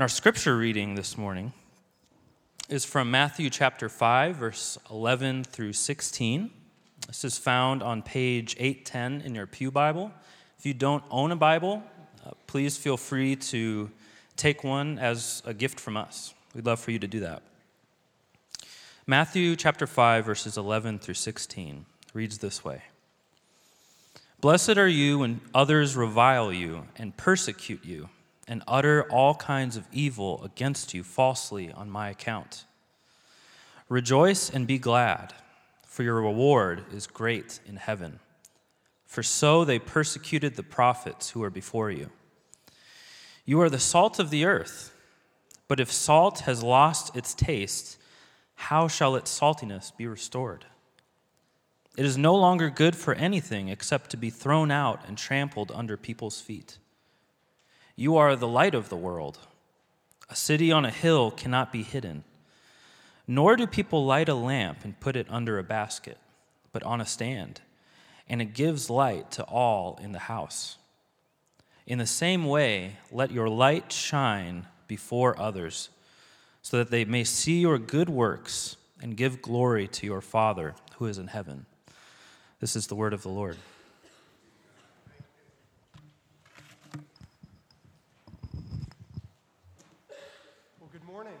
And our scripture reading this morning is from Matthew chapter 5, verse 11 through 16. This is found on page 810 in your Pew Bible. If you don't own a Bible, uh, please feel free to take one as a gift from us. We'd love for you to do that. Matthew chapter 5, verses 11 through 16 reads this way Blessed are you when others revile you and persecute you and utter all kinds of evil against you falsely on my account. Rejoice and be glad, for your reward is great in heaven. For so they persecuted the prophets who were before you. You are the salt of the earth, but if salt has lost its taste, how shall its saltiness be restored? It is no longer good for anything except to be thrown out and trampled under people's feet. You are the light of the world. A city on a hill cannot be hidden. Nor do people light a lamp and put it under a basket, but on a stand, and it gives light to all in the house. In the same way, let your light shine before others so that they may see your good works and give glory to your Father who is in heaven. This is the word of the Lord. Well, good morning.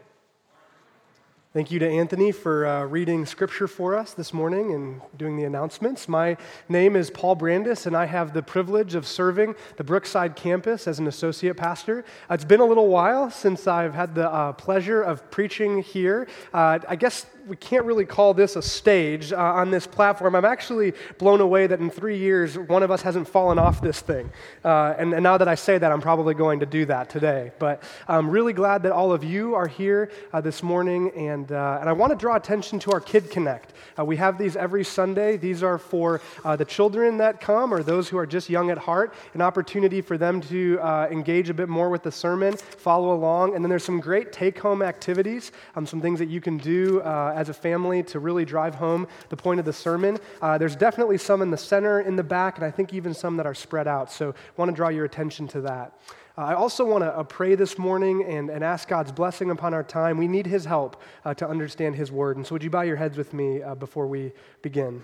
Thank you to Anthony for uh, reading scripture for us this morning and doing the announcements. My name is Paul Brandis, and I have the privilege of serving the Brookside campus as an associate pastor. Uh, it's been a little while since I've had the uh, pleasure of preaching here. Uh, I guess we can't really call this a stage uh, on this platform. I'm actually blown away that in three years, one of us hasn't fallen off this thing. Uh, and, and, now that I say that, I'm probably going to do that today. But I'm really glad that all of you are here uh, this morning. And, uh, and I want to draw attention to our Kid Connect. Uh, we have these every Sunday. These are for uh, the children that come or those who are just young at heart, an opportunity for them to engage a bit more with the sermon, follow along. And then there's some great take home activities, um, some things that you can do as a family to really drive home the point of the sermon. Uh, there's definitely some in the center, in the back, and I think even some that are spread out. So I want to draw your attention to that. Uh, I also want to uh, pray this morning and, and ask God's blessing upon our time. We need His help uh, to understand His word. And so, would you bow your heads with me uh, before we begin?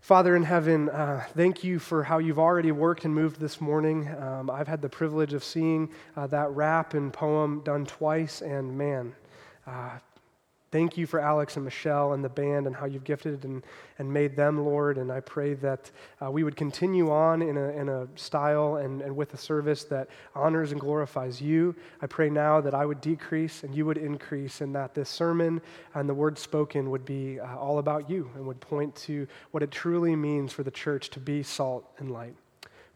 Father in heaven, uh, thank you for how you've already worked and moved this morning. Um, I've had the privilege of seeing that rap and poem done twice, and man, Thank you for Alex and Michelle and the band and how you've gifted and, and made them, Lord. And I pray that uh, we would continue on in a, in a style and, and with a service that honors and glorifies you. I pray now that I would decrease and you would increase, and that this sermon and the word spoken would be uh, all about you and would point to what it truly means for the church to be salt and light.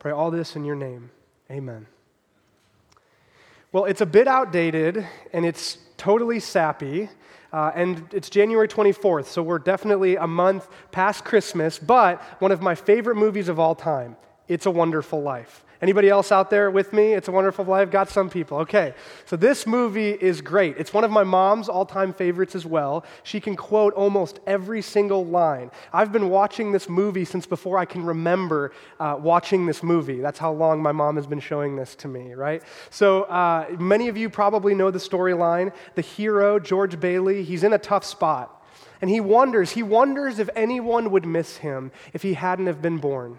Pray all this in your name. Amen. Well, it's a bit outdated and it's totally sappy. Uh, and it's January 24th, so we're definitely a month past Christmas, but one of my favorite movies of all time, It's a Wonderful Life. Anybody else out there with me? It's a Wonderful Life? Got some people. Okay. So this movie is great. It's one of my mom's all time favorites as well. She can quote almost every single line. I've been watching this movie since before I can remember uh, watching this movie. That's how long my mom has been showing this to me, right? So uh, many of you probably know the storyline. The hero, George Bailey, he's in a tough spot. And he wonders, he wonders if anyone would miss him if he hadn't have been born.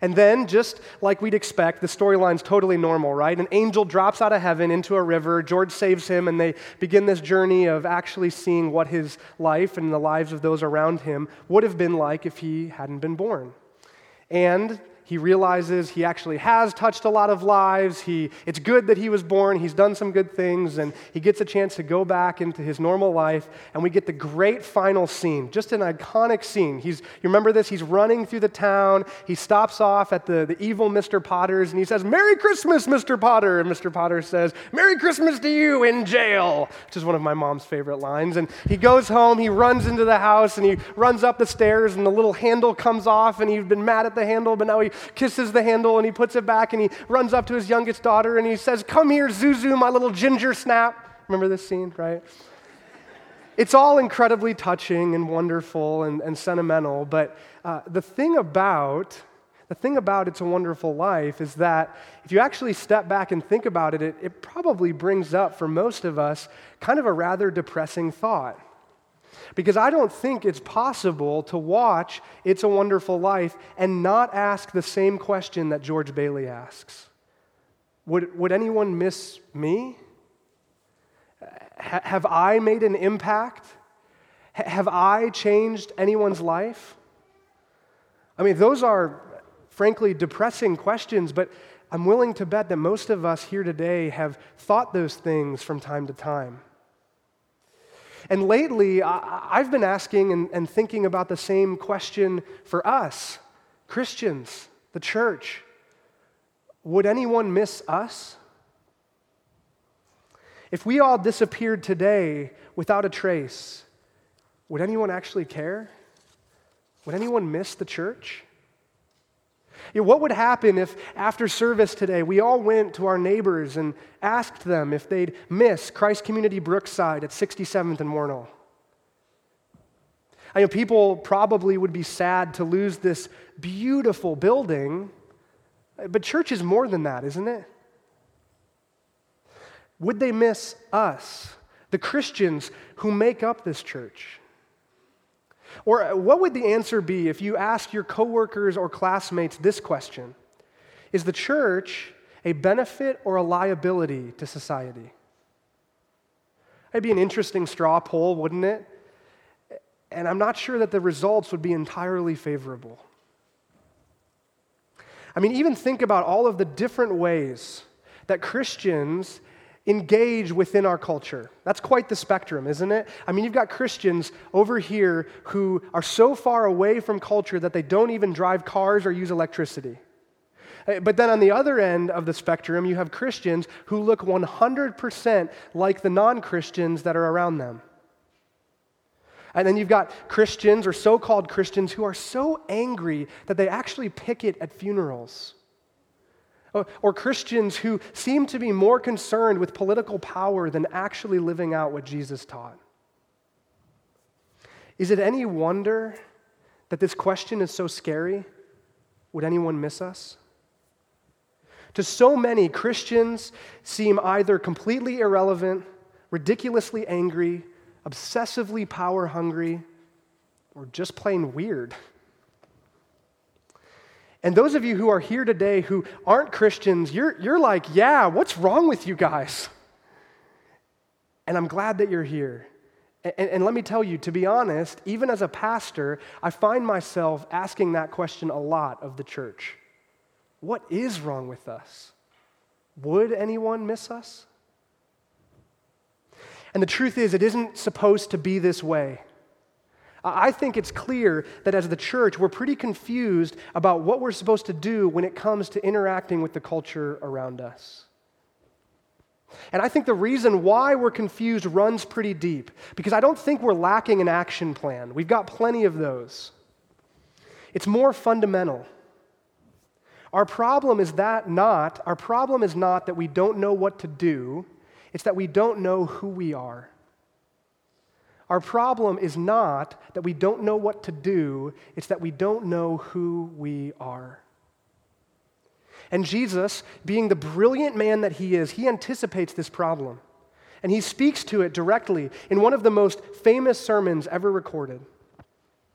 And then, just like we'd expect, the storyline's totally normal, right? An angel drops out of heaven into a river. George saves him, and they begin this journey of actually seeing what his life and the lives of those around him would have been like if he hadn't been born. And he realizes he actually has touched a lot of lives. He, it's good that he was born. He's done some good things, and he gets a chance to go back into his normal life. And we get the great final scene, just an iconic scene. He's, you remember this? He's running through the town. He stops off at the, the evil Mr. Potter's, and he says, Merry Christmas, Mr. Potter. And Mr. Potter says, Merry Christmas to you in jail, which is one of my mom's favorite lines. And he goes home, he runs into the house, and he runs up the stairs, and the little handle comes off, and he'd been mad at the handle, but now he kisses the handle and he puts it back and he runs up to his youngest daughter and he says, Come here, Zuzu, my little ginger snap. Remember this scene, right? It's all incredibly touching and wonderful and, and sentimental, but uh, the thing about The thing about It's a Wonderful Life is that if you actually step back and think about it, it, it probably brings up for most of us kind of a rather depressing thought. Because I don't think it's possible to watch It's a Wonderful Life and not ask the same question that George Bailey asks Would, would anyone miss me? H- have I made an impact? H- have I changed anyone's life? I mean, those are frankly depressing questions, but I'm willing to bet that most of us here today have thought those things from time to time. And lately, I've been asking and, and thinking about the same question for us, Christians, the church. Would anyone miss us? If we all disappeared today without a trace, would anyone actually care? Would anyone miss the church? You know, what would happen if after service today we all went to our neighbors and asked them if they'd miss Christ Community Brookside at 67th and Wornall? I know people probably would be sad to lose this beautiful building, but church is more than that, isn't it? Would they miss us, the Christians who make up this church? Or what would the answer be if you asked your coworkers or classmates this question Is the church a benefit or a liability to society? That'd be an interesting straw poll, wouldn't it? And I'm not sure that the results would be entirely favorable. I mean, even think about all of the different ways that Christians engage within our culture. That's quite the spectrum, isn't it? I mean, you've got Christians over here who are so far away from culture that they don't even drive cars or use electricity. Uh, but then on the other end of the spectrum, you have Christians who look 100% like the non Christians that are around them. And then you've got Christians or so called Christians who are so angry that they actually picket at funerals or Christians who seem to be more concerned with political power than actually living out what Jesus taught. Is it any wonder that this question is so scary? Would anyone miss us? To so many, Christians seem either completely irrelevant, ridiculously angry, obsessively power hungry, or just plain weird. And those of you who are here today who aren't Christians, you're, you're like, yeah, what's wrong with you guys? And I'm glad that you're here. And, and, let me tell you, to be honest, even as a pastor, I find myself asking that question a lot of the church. What is wrong with us? Would anyone miss us? And the truth is, it isn't supposed to be this way. I think it's clear that as the church, we're pretty confused about what we're supposed to do when it comes to interacting with the culture around us. And I think the reason why we're confused runs pretty deep because I don't think we're lacking an action plan. We've got plenty of those. It's more fundamental. Our problem is that not, our problem is not that we don't know what to do, it's that we don't know who we are. Our problem is not that we don't know what to do, it's that we don't know who we are. And Jesus, being the brilliant man that he is, he anticipates this problem. And he speaks to it directly in one of the most famous sermons ever recorded.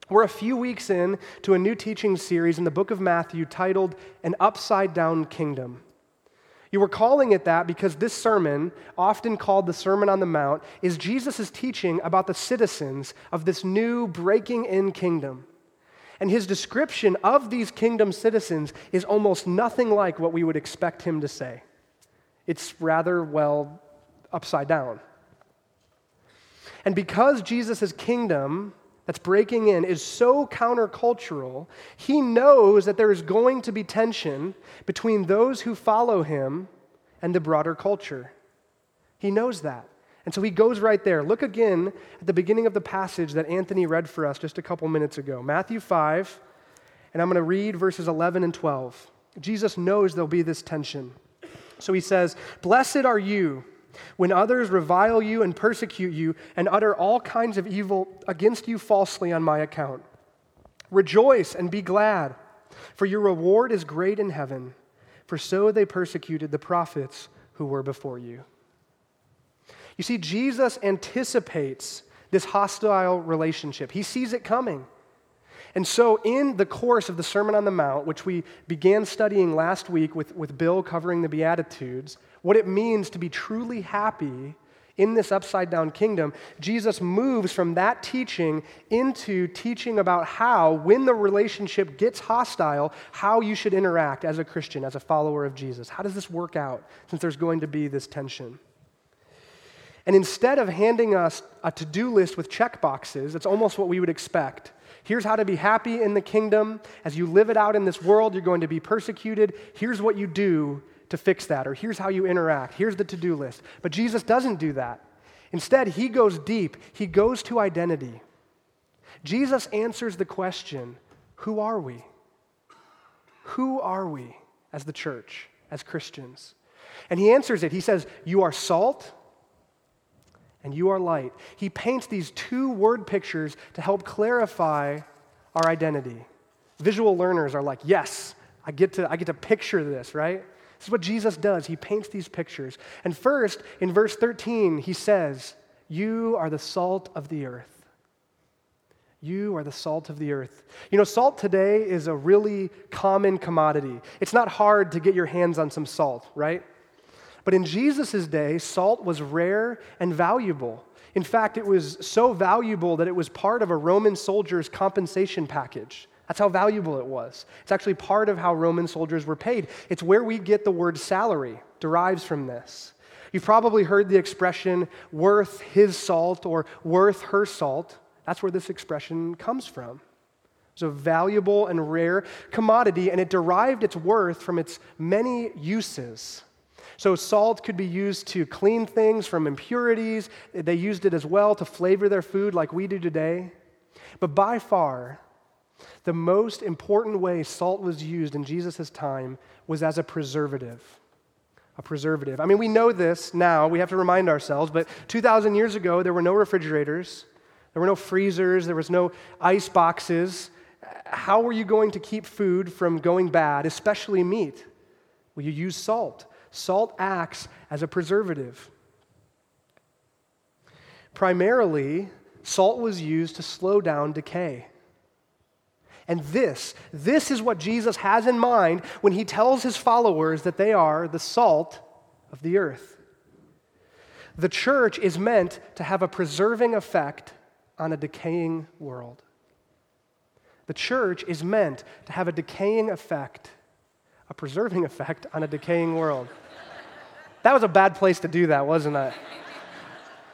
We're a few weeks in to a new teaching series in the book of Matthew titled An Upside Down Kingdom. You were calling it that because this sermon, often called the Sermon on the Mount, is Jesus' teaching about the citizens of this new breaking in kingdom. And his description of these kingdom citizens is almost nothing like what we would expect him to say. It's rather, well, upside down. And because Jesus' kingdom that's breaking in is so countercultural, he knows that there is going to be tension between those who follow him and the broader culture. He knows that. And so he goes right there. Look again at the beginning of the passage that Anthony read for us just a couple minutes ago Matthew 5, and I'm going to read verses 11 and 12. Jesus knows there'll be this tension. So he says, Blessed are you when others revile you and persecute you and utter all kinds of evil against you falsely on my account. Rejoice and be glad, For your reward is great in heaven, for so they persecuted the prophets who were before you. You see, Jesus anticipates this hostile relationship, he sees it coming. And so, in the course of the Sermon on the Mount, which we began studying last week with, with Bill covering the Beatitudes, what it means to be truly happy in this upside down kingdom, Jesus moves from that teaching into teaching about how, when the relationship gets hostile, how you should interact as a Christian, as a follower of Jesus. How does this work out since there's going to be this tension? And instead of handing us a to do list with check boxes, it's almost what we would expect. Here's how to be happy in the kingdom. As you live it out in this world, you're going to be persecuted. Here's what you do to fix that, or here's how you interact. Here's the to do list. But Jesus doesn't do that. Instead, he goes deep, he goes to identity. Jesus answers the question who are we? Who are we as the church, as Christians? And he answers it. He says, You are salt and you are light. He paints these two word pictures to help clarify our identity. Visual learners are like, yes, I get to, I get to picture this, right? This is what Jesus does. He paints these pictures. And first, in verse 13, he says, You are the salt of the earth. You are the salt of the earth. You know, salt today is a really common commodity. It's not hard to get your hands on some salt, right? But in Jesus' day, salt was rare and valuable. In fact, it was so valuable that it was part of a Roman soldier's compensation package. That's how valuable it was. It's actually part of how Roman soldiers were paid. It's where we get the word salary, derives from this. You've probably heard the expression worth his salt or worth her salt. That's where this expression comes from. It's a valuable and rare commodity, and it derived its worth from its many uses. So, salt could be used to clean things from impurities. They used it as well to flavor their food like we do today. But by far, the most important way salt was used in Jesus' time was as a preservative. A preservative. I mean, we know this now, we have to remind ourselves, but 2,000 years ago, there were no refrigerators, there were no freezers, there was no ice boxes. How were you going to keep food from going bad, especially meat? Well, you use salt. Salt acts as a preservative. Primarily, salt was used to slow down decay. And this, this is what Jesus has in mind when he tells his followers that they are the salt of the earth. The church is meant to have a preserving effect on a decaying world. The church is meant to have a decaying effect, a preserving effect on a decaying world. That was a bad place to do that, wasn't it?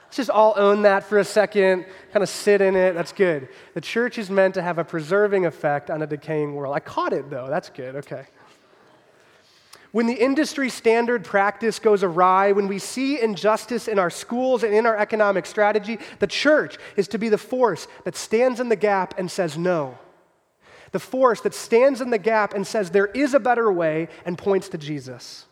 Let's just all own that for a second, kind of sit in it. That's good. The church is meant to have a preserving effect on a decaying world. I caught it though. That's good. Okay. When the industry standard practice goes awry, when we see injustice in our schools and in our economic strategy, the church is to be the force that stands in the gap and says no. The force that stands in the gap and says there is a better way and points to Jesus.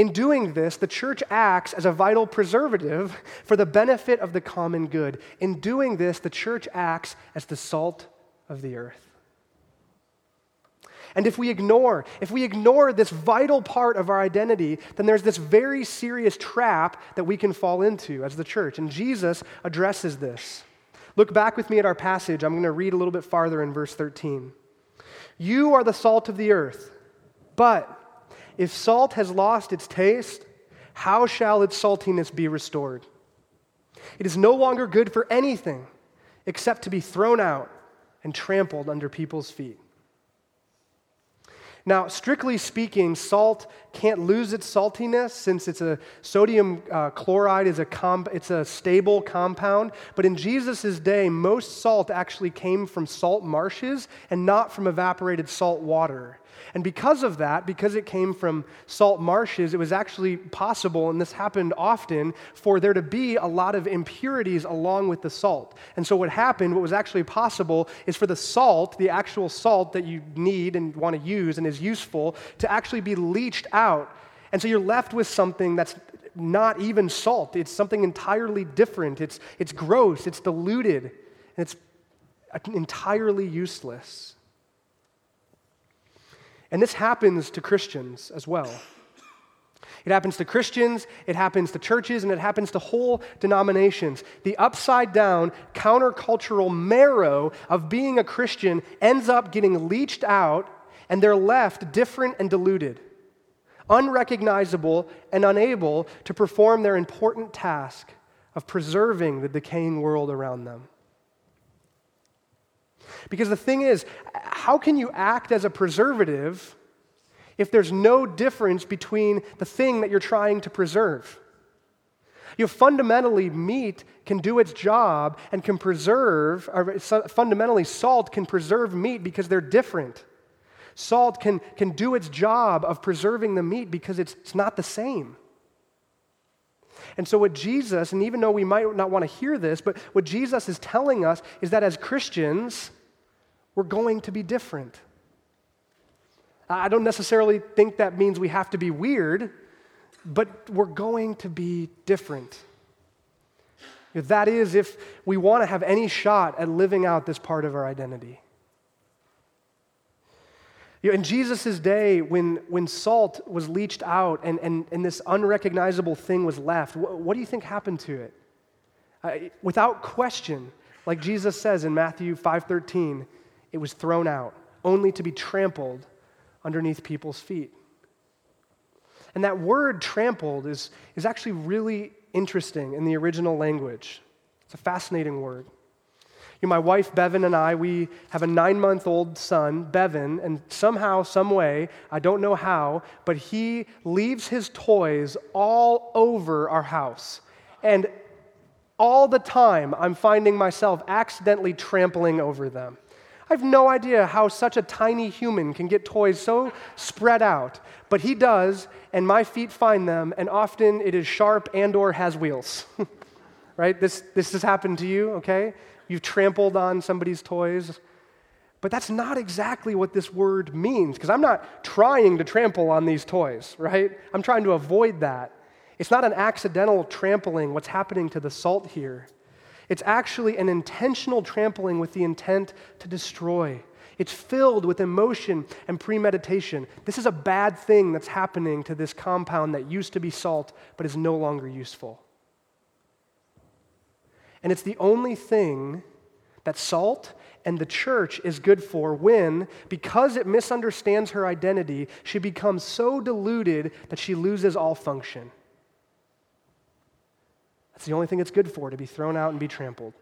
In doing this, the church acts as a vital preservative for the benefit of the common good. In doing this, the church acts as the salt of the earth. And if we ignore, if we ignore this vital part of our identity, then there's this very serious trap that we can fall into as the church. And Jesus addresses this. Look back with me at our passage. I'm going to read a little bit farther in verse 13. You are the salt of the earth, but if salt has lost its taste, how shall its saltiness be restored? It is no longer good for anything except to be thrown out and trampled under people's feet. Now, strictly speaking, salt can't lose its saltiness since it's a sodium uh, chloride is a comp- it's a stable compound. But in Jesus' day, most salt actually came from salt marshes and not from evaporated salt water. And because of that, because it came from salt marshes, it was actually possible, and this happened often, for there to be a lot of impurities along with the salt. And so, what happened, what was actually possible, is for the salt, the actual salt that you need and want to use and is useful, to actually be leached out. And so, you're left with something that's not even salt, it's something entirely different. It's, it's gross, it's diluted, and it's entirely useless. And this happens to Christians as well. It happens to Christians, it happens to churches, and it happens to whole denominations. The upside down, countercultural marrow of being a Christian ends up getting leached out, and they're left different and deluded, unrecognizable and unable to perform their important task of preserving the decaying world around them. Because the thing is, how can you act as a preservative if there's no difference between the thing that you're trying to preserve. You know, fundamentally, meat can do its job and can preserve, or fundamentally, salt can preserve meat because they're different. Salt can, can do its job of preserving the meat because it's, it's not the same. And so, what Jesus, and even though we might not want to hear this, but what Jesus is telling us is that as Christians, we're going to be different. I don't necessarily think that means we have to be weird, but we're going to be different. That is, if we want to have any shot at living out this part of our identity. In Jesus' day, when, when salt was leached out and, and, and this unrecognizable thing was left, what, what do you think happened to it? Uh, without question, like Jesus says in Matthew 5:13, it was thrown out, only to be trampled underneath people's feet. And that word trampled is, is actually really interesting in the original language. It's a fascinating word. You know, my wife, Bevan, and I, we have a nine month old son, Bevan, and somehow, some way, I don't know how, but he leaves his toys all over our house. And all the time, I'm finding myself accidentally trampling over them. I have no idea how such a tiny human can get toys so spread out, but he does, and my feet find them, and often it is sharp and or has wheels. right? This, this has happened to you, okay? You've trampled on somebody's toys. But that's not exactly what this word means, because I'm not trying to trample on these toys, right? I'm trying to avoid that. It's not an accidental trampling, what's happening to the salt here. It's actually an intentional trampling with the intent to destroy. It's filled with emotion and premeditation. This is a bad thing that's happening to this compound that used to be salt but is no longer useful. And it's the only thing that salt and the church is good for when, because it misunderstands her identity, she becomes so diluted that she loses all function. It's the only thing it's good for, to be thrown out and be trampled.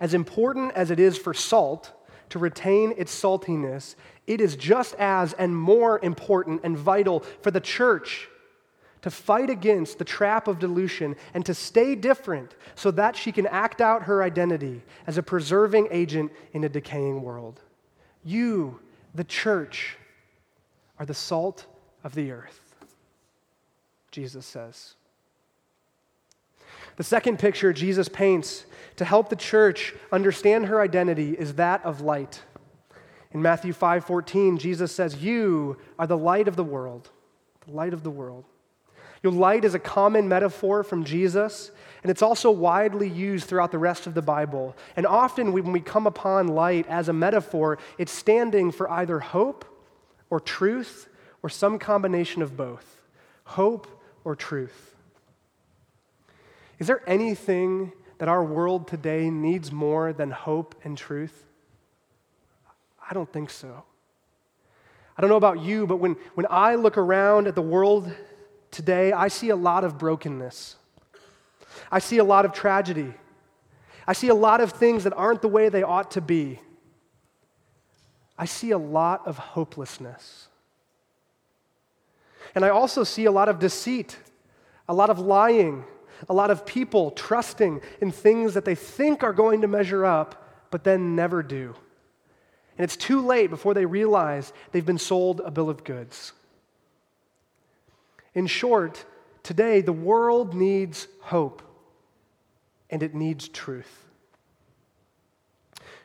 As important as it is for salt to retain its saltiness, it is just as and more important and vital for the church to fight against the trap of dilution and to stay different so that she can act out her identity as a preserving agent in a decaying world. You, the church, are the salt of the earth, Jesus says. The second picture Jesus paints to help the church understand her identity is that of light. In Matthew 5:14, Jesus says, "You are the light of the world." The light of the world. Your light is a common metaphor from Jesus, and it's also widely used throughout the rest of the Bible. And often when we come upon light as a metaphor, it's standing for either hope or truth or some combination of both. Hope or truth. Is there anything that our world today needs more than hope and truth? I don't think so. I don't know about you, but when, when I look around at the world today, I see a lot of brokenness. I see a lot of tragedy. I see a lot of things that aren't the way they ought to be. I see a lot of hopelessness. And I also see a lot of deceit, a lot of lying, a lot of people trusting in things that they think are going to measure up, but then never do. And it's too late before they realize they've been sold a bill of goods. In short, today the world needs hope and it needs truth.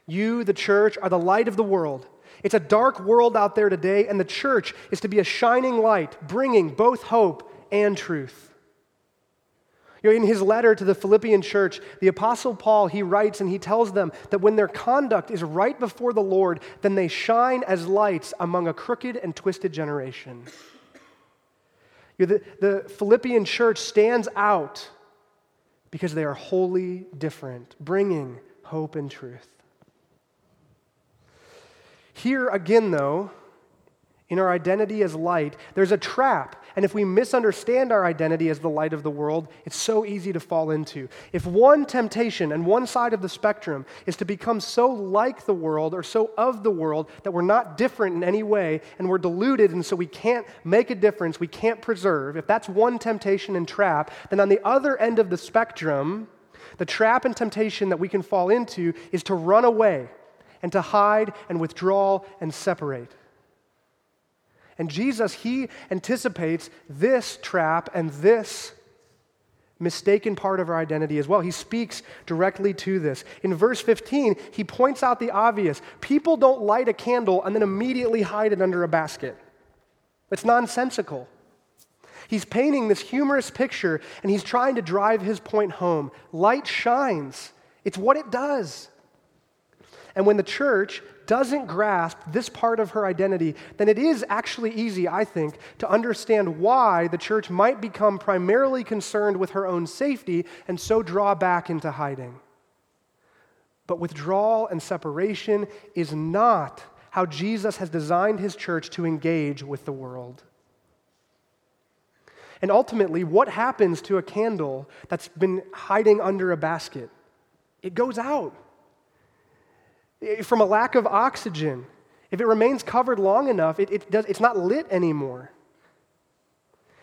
You, the church, are the light of the world. It's a dark world out there today, and the church is to be a shining light, bringing both hope and truth. You know, in his letter to the Philippian church, the Apostle Paul, he writes and he tells them that when their conduct is right before the Lord, then they shine as lights among a crooked and twisted generation. You know, the, the Philippian church stands out because they are wholly different, bringing hope and truth. Here again, though, in our identity as light, there's a trap. And if we misunderstand our identity as the light of the world, it's so easy to fall into. If one temptation and one side of the spectrum is to become so like the world or so of the world that we're not different in any way and we're deluded and so we can't make a difference, we can't preserve, if that's one temptation and trap, then on the other end of the spectrum, the trap and temptation that we can fall into is to run away and to hide and withdraw and separate. And Jesus, he anticipates this trap and this mistaken part of our identity as well. He speaks directly to this. In verse 15, he points out the obvious people don't light a candle and then immediately hide it under a basket. It's nonsensical. He's painting this humorous picture and he's trying to drive his point home. Light shines, it's what it does. And when the church doesn't grasp this part of her identity, then it is actually easy, I think, to understand why the church might become primarily concerned with her own safety and so draw back into hiding. But withdrawal and separation is not how Jesus has designed his church to engage with the world. And ultimately, what happens to a candle that's been hiding under a basket? It goes out Eh, from a lack of oxygen. If it remains covered long enough, it, it does, it's not lit anymore.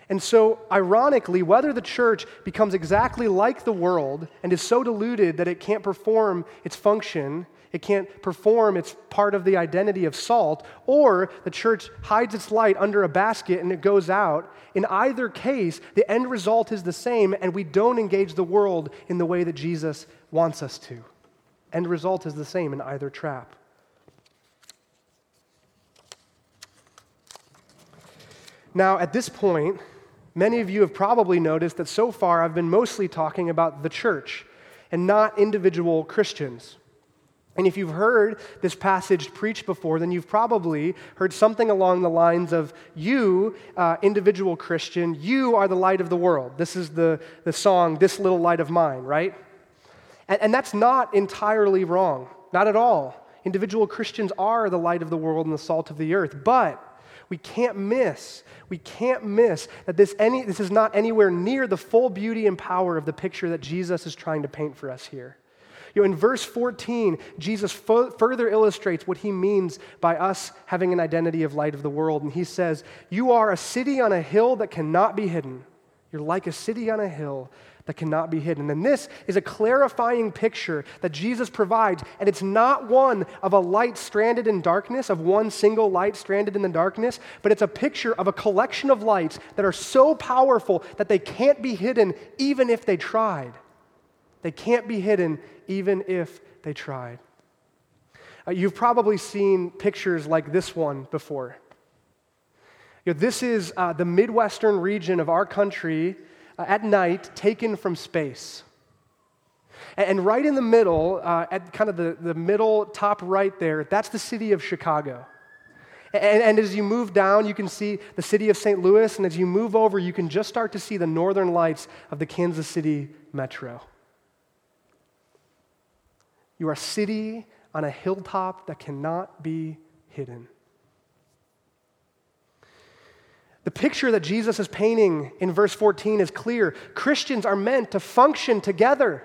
And so, ironically, whether the church becomes exactly like the world and is so deluded that it can't perform its function, it can't perform its part of the identity of salt, or the church hides its light under a basket and it goes out, in either case, the end result is the same, and we don't engage the world in the way that Jesus wants us to. End result is the same in either trap. Now, at this point, many of you have probably noticed that so far I've been mostly talking about the church and not individual Christians. And if you've heard this passage preached before, then you've probably heard something along the lines of, You, uh, individual Christian, you are the light of the world. This is the, the song, This Little Light of Mine, right? And, and that's not entirely wrong, not at all. Individual Christians are the light of the world and the salt of the earth, but we can't miss, we can't miss that this, any, this is not anywhere near the full beauty and power of the picture that Jesus is trying to paint for us here. You know, in verse 14, Jesus further illustrates what he means by us having an identity of light of the world. And he says, You are a city on a hill that cannot be hidden. You're like a city on a hill that cannot be hidden. And this is a clarifying picture that Jesus provides. And it's not one of a light stranded in darkness, of one single light stranded in the darkness, but it's a picture of a collection of lights that are so powerful that they can't be hidden even if they tried. They can't be hidden even if they tried. Uh, you've probably seen pictures like this one before. You know, this is uh, the Midwestern region of our country uh, at night taken from space. And, and right in the middle, uh, at kind of the, the middle top right there, that's the city of Chicago. And, and, as you move down, you can see the city of St. Louis. And as you move over, you can just start to see the northern lights of the Kansas City metro. You are a city on a hilltop that cannot be hidden. The picture that Jesus is painting in verse 14 is clear. Christians are meant to function together.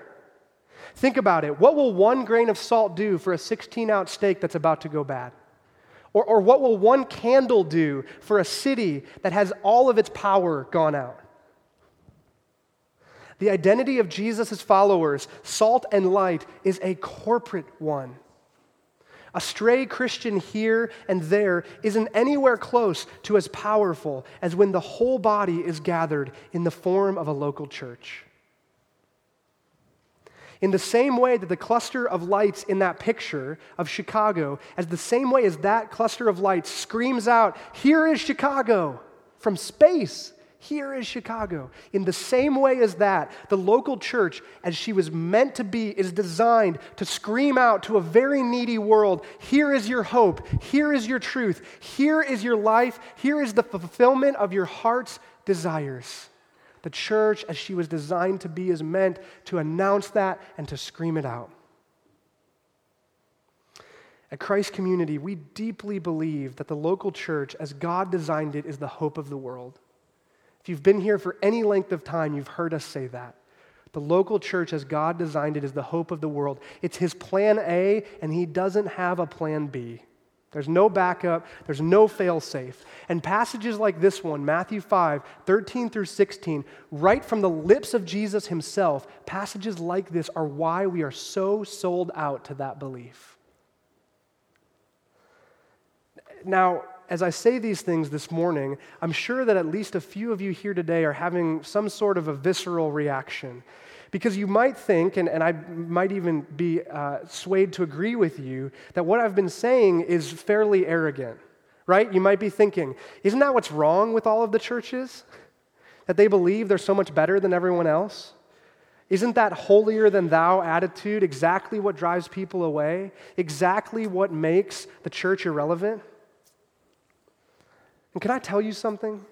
Think about it. What will one grain of salt do for a 16 ounce steak that's about to go bad? Or, or what will one candle do for a city that has all of its power gone out? The identity of Jesus' followers, salt and light, is a corporate one. A stray Christian here and there isn't anywhere close to as powerful as when the whole body is gathered in the form of a local church. In the same way that the cluster of lights in that picture of Chicago, as the same way as that cluster of lights screams out, Here is Chicago from space, Here is Chicago. In the same way as that, the local church, as she was meant to be, is designed to scream out to a very needy world Here is your hope. Here is your truth. Here is your life. Here is the fulfillment of your heart's desires. The church, as she was designed to be, is meant to announce that and to scream it out. At Christ Community, we deeply believe that the local church, as God designed it, is the hope of the world. If you've been here for any length of time, you've heard us say that. The local church, as God designed it, is the hope of the world. It's his plan A, and he doesn't have a plan B. There's no backup, there's no fail safe. And passages like this one, Matthew 5, 13 through 16, right from the lips of Jesus himself, passages like this are why we are so sold out to that belief. Now, as I say these things this morning, I'm sure that at least a few of you here today are having some sort of a visceral reaction. Because you might think, and, and I might even be uh, swayed to agree with you, that what I've been saying is fairly arrogant, right? You might be thinking, isn't that what's wrong with all of the churches? That they believe they're so much better than everyone else? Isn't that holier than thou attitude exactly what drives people away? Exactly what makes the church irrelevant? And can I tell you something?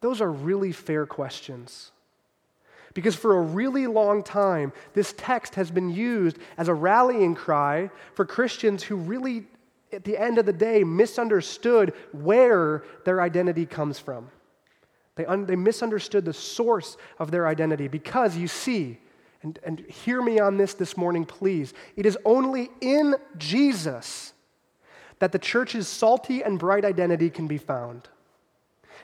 Those are really fair questions. Because for a really long time, this text has been used as a rallying cry for Christians who really, at the end of the day, misunderstood where their identity comes from. They, un- they misunderstood the source of their identity because you see, and, and hear me on this this morning, please, it is only in Jesus that the church's salty and bright identity can be found.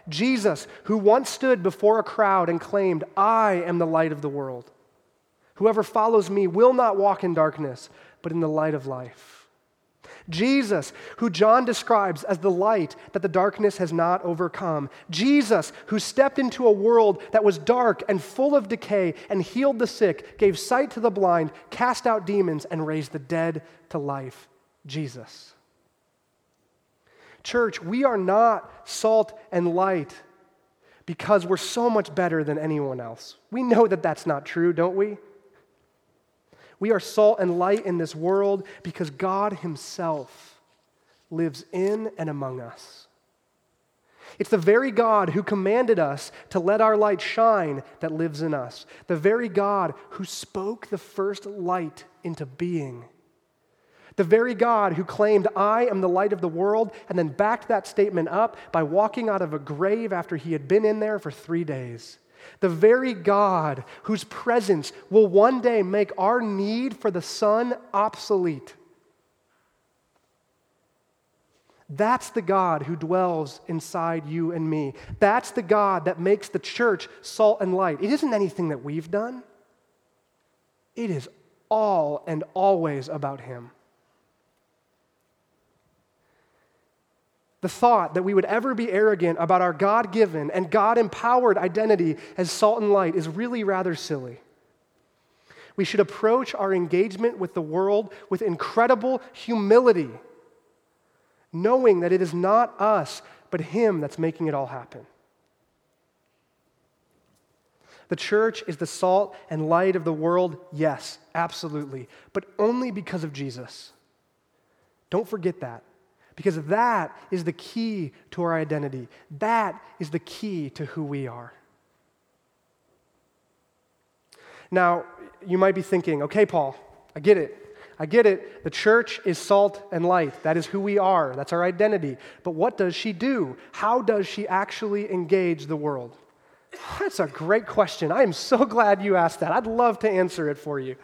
Jesus, who once stood before a crowd and claimed, I am the light of the world. Whoever follows me will not walk in darkness, but in the light of life. Jesus, who John describes as the light that the darkness has not overcome. Jesus, who stepped into a world that was dark and full of decay and healed the sick, gave sight to the blind, cast out demons, and raised the dead to life. Jesus. Church, we are not salt and light because we're so much better than anyone else. We know that that's not true, don't we? We are salt and light in this world because God Himself lives in and among us. It's the very God who commanded us to let our light shine that lives in us. The very God who spoke the first light into being the very God who claimed, I am the light of the world, and then backed that statement up by walking out of a grave after he had been in there for three days. The very God whose presence will one day make our need for the sun obsolete. That's the God who dwells inside you and me. That's the God that makes the church salt and light. It isn't anything that we've done, it is all and always about Him. The thought that we would ever be arrogant about our God given and God empowered identity as salt and light is really rather silly. We should approach our engagement with the world with incredible humility, knowing that it is not us, but Him that's making it all happen. The church is the salt and light of the world, yes, absolutely, but only because of Jesus. Don't forget that. Because that is the key to our identity. That is the key to who we are. Now, you might be thinking, okay, Paul, I get it. I get it. The church is salt and light. That is who we are. That's our identity. But what does she do? How does she actually engage the world? That's a great question. I am so glad you asked that. I'd love to answer it for you.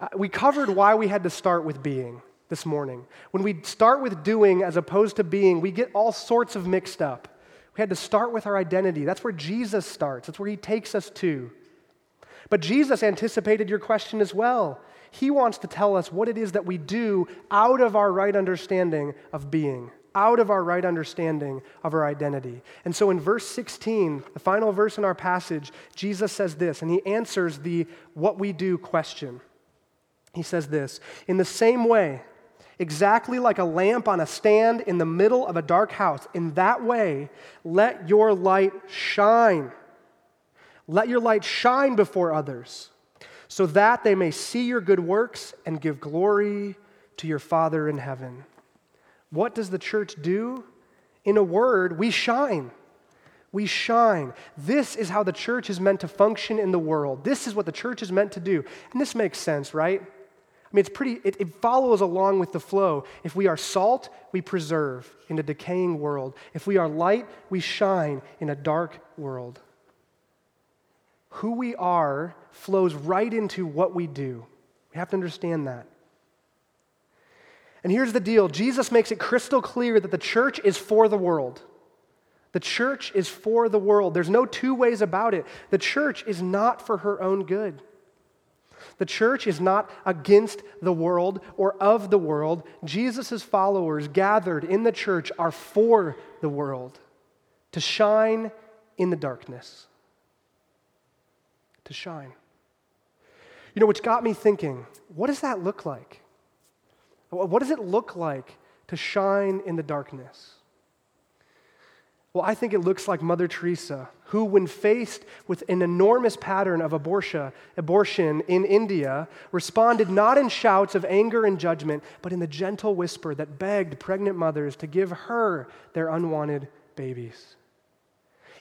Uh, we covered why we had to start with being this morning. When we start with doing as opposed to being, we get all sorts of mixed up. We had to start with our identity. That's where Jesus starts, that's where he takes us to. But Jesus anticipated your question as well. He wants to tell us what it is that we do out of our right understanding of being, out of our right understanding of our identity. And so in verse 16, the final verse in our passage, Jesus says this, and he answers the what we do question. He says this In the same way, exactly like a lamp on a stand in the middle of a dark house. In that way, let your light shine. Let your light shine before others, so that they may see your good works and give glory to your Father in heaven. What does the church do? In a word, we shine. We shine. This is how the church is meant to function in the world. This is what the church is meant to do. And this makes sense, right? I mean, it's pretty, it, it, follows along with the flow. If we are salt, we preserve in a decaying world. If we are light, we shine in a dark world. Who we are flows right into what we do. We have to understand that. And here's the deal Jesus makes it crystal clear that the church is for the world. The church is for the world. There's no two ways about it. The church is not for her own good. The church is not against the world or of the world. Jesus' followers gathered in the church are for the world to shine in the darkness. To shine. You know, which got me thinking what does that look like? What does it look like to shine in the darkness? Well, I think it looks like Mother Teresa, who, when faced with an enormous pattern of abortion, abortion in India, responded not in shouts of anger and judgment, but in the gentle whisper that begged pregnant mothers to give her their unwanted babies.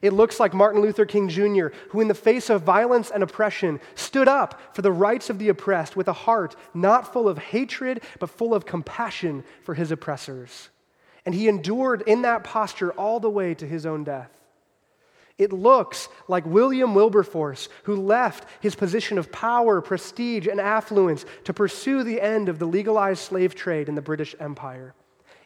It looks like Martin Luther King Jr., who, in the face of violence and oppression, stood up for the rights of the oppressed with a heart not full of hatred, but full of compassion for his oppressors. And he endured in that posture all the way to his own death. It looks like William Wilberforce, who left his position of power, prestige, and affluence to pursue the end of the legalized slave trade in the British Empire.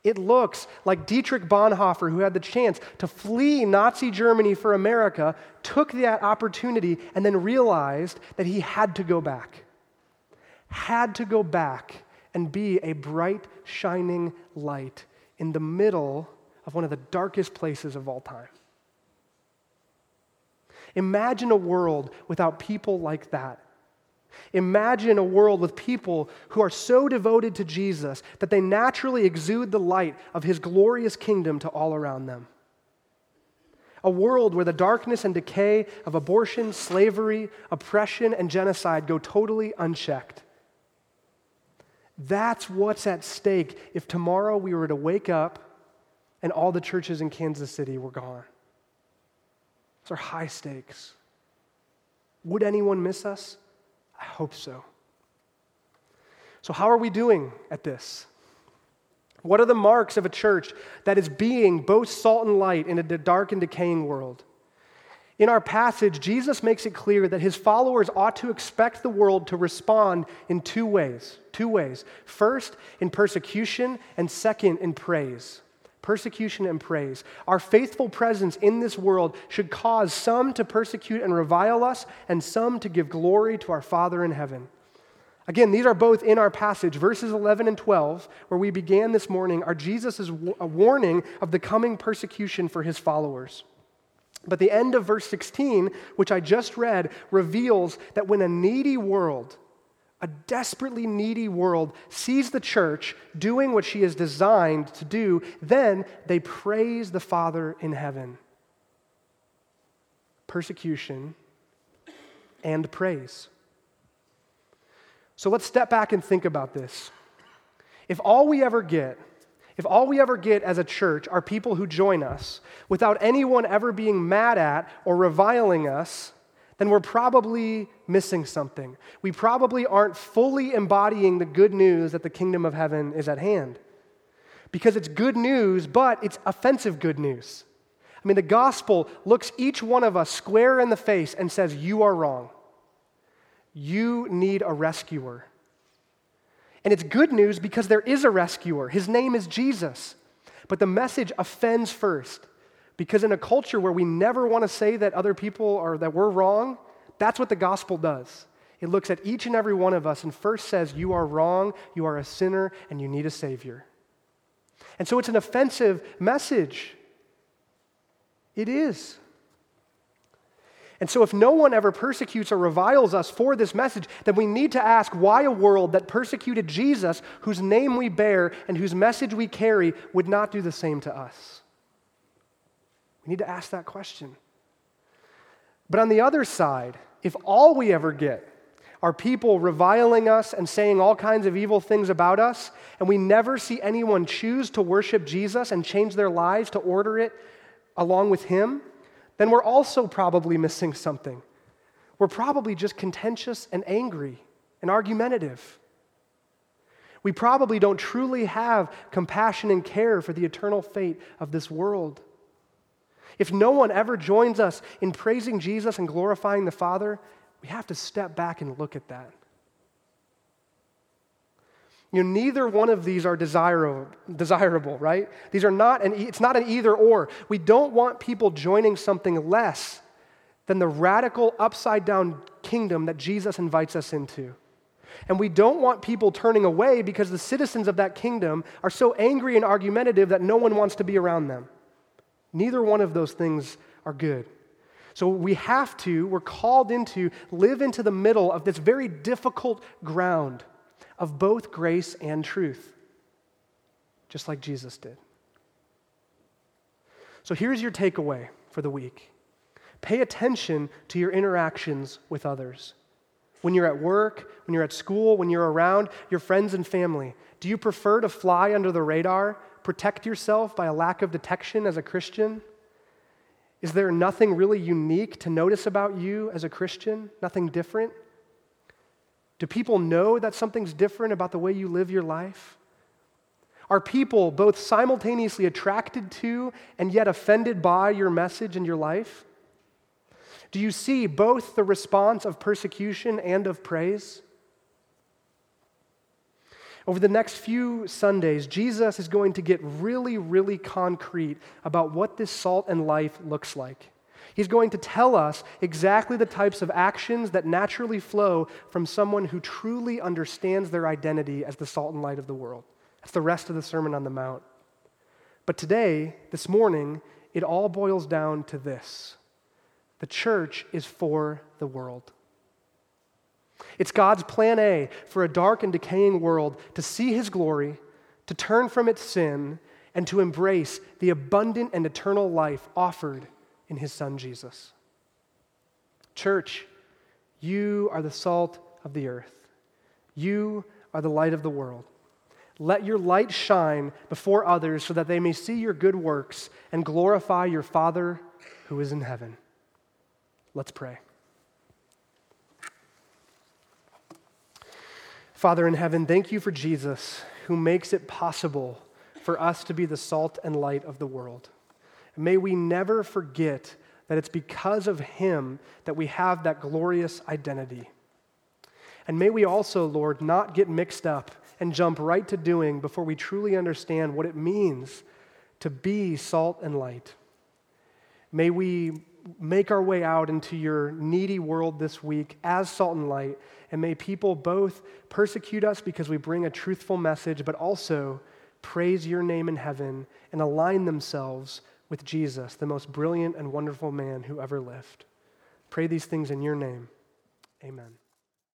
It looks like Dietrich Bonhoeffer, who had the chance to flee Nazi Germany for America, took that opportunity and then realized that he had to go back. Had to go back and be a bright, shining light in the middle of one of the darkest places of all time. Imagine a world without people like that. Imagine a world with people who are so devoted to Jesus that they naturally exude the light of his glorious kingdom to all around them. A world where the darkness and decay of abortion, slavery, oppression, and genocide go totally unchecked. That's what's at stake if tomorrow we were to wake up and all the churches in Kansas City were gone. Those are high stakes. Would anyone miss us? I hope so. So, how are we doing at this? What are the marks of a church that is being both salt and light in a dark and decaying world? In our passage, Jesus makes it clear that his followers ought to expect the world to respond in two ways. Two ways. First, in persecution, and second, in praise. Persecution and praise. Our faithful presence in this world should cause some to persecute and revile us, and some to give glory to our Father in heaven. Again, these are both in our passage. Verses 11 and 12, where we began this morning, are Jesus' warning of the coming persecution for his followers. But the end of verse 16, which I just read, reveals that when a needy world, a desperately needy world, sees the church doing what she is designed to do, then they praise the Father in heaven. Persecution and praise. So let's step back and think about this. If all we ever get if all we ever get as a church are people who join us without anyone ever being mad at or reviling us, then we're probably missing something. We probably aren't fully embodying the good news that the kingdom of heaven is at hand. Because it's good news, but it's offensive good news. I mean, the gospel looks each one of us square in the face and says, You are wrong. You need a rescuer. And it's good news because there is a rescuer. His name is Jesus. But the message offends first. Because in a culture where we never want to say that other people or that we're wrong, that's what the gospel does. It looks at each and every one of us and first says, You are wrong, you are a sinner, and you need a Savior. And so it's an offensive message. It is. And so, if no one ever persecutes or reviles us for this message, then we need to ask why a world that persecuted Jesus, whose name we bear and whose message we carry, would not do the same to us. We need to ask that question. But on the other side, if all we ever get are people reviling us and saying all kinds of evil things about us, and we never see anyone choose to worship Jesus and change their lives to order it along with Him, then we're also probably missing something. We're probably just contentious and angry and argumentative. We probably don't truly have compassion and care for the eternal fate of this world. If no one ever joins us in praising Jesus and glorifying the Father, we have to step back and look at that. You know, neither one of these are desirable, desirable, right? These are not an, it's not an either or. We don't want people joining something less than the radical upside down kingdom that Jesus invites us into. And we don't want people turning away because the citizens of that kingdom are so angry and argumentative that no one wants to be around them. Neither one of those things are good. So we have to, we're called into, live into the middle of this very difficult ground of both grace and truth, just like Jesus did. So here's your takeaway for the week pay attention to your interactions with others. When you're at work, when you're at school, when you're around your friends and family, do you prefer to fly under the radar, protect yourself by a lack of detection as a Christian? Is there nothing really unique to notice about you as a Christian? Nothing different? Do people know that something's different about the way you live your life? Are people both simultaneously attracted to and yet offended by your message and your life? Do you see both the response of persecution and of praise? Over the next few Sundays, Jesus is going to get really, really concrete about what this salt and life looks like. He's going to tell us exactly the types of actions that naturally flow from someone who truly understands their identity as the salt and light of the world. That's the rest of the Sermon on the Mount. But today, this morning, it all boils down to this the church is for the world. It's God's plan A for a dark and decaying world to see his glory, to turn from its sin, and to embrace the abundant and eternal life offered in his son Jesus. Church, you are the salt of the earth. You are the light of the world. Let your light shine before others so that they may see your good works and glorify your Father who is in heaven. Let's pray. Father in heaven, thank you for Jesus who makes it possible for us to be the salt and light of the world. May we never forget that it's because of him that we have that glorious identity. And may we also, Lord, not get mixed up and jump right to doing before we truly understand what it means to be salt and light. May we make our way out into your needy world this week as salt and light, and may people both persecute us because we bring a truthful message, but also praise your name in heaven and align themselves with Jesus, the most brilliant and wonderful man who ever lived. Pray these things in your name. Amen.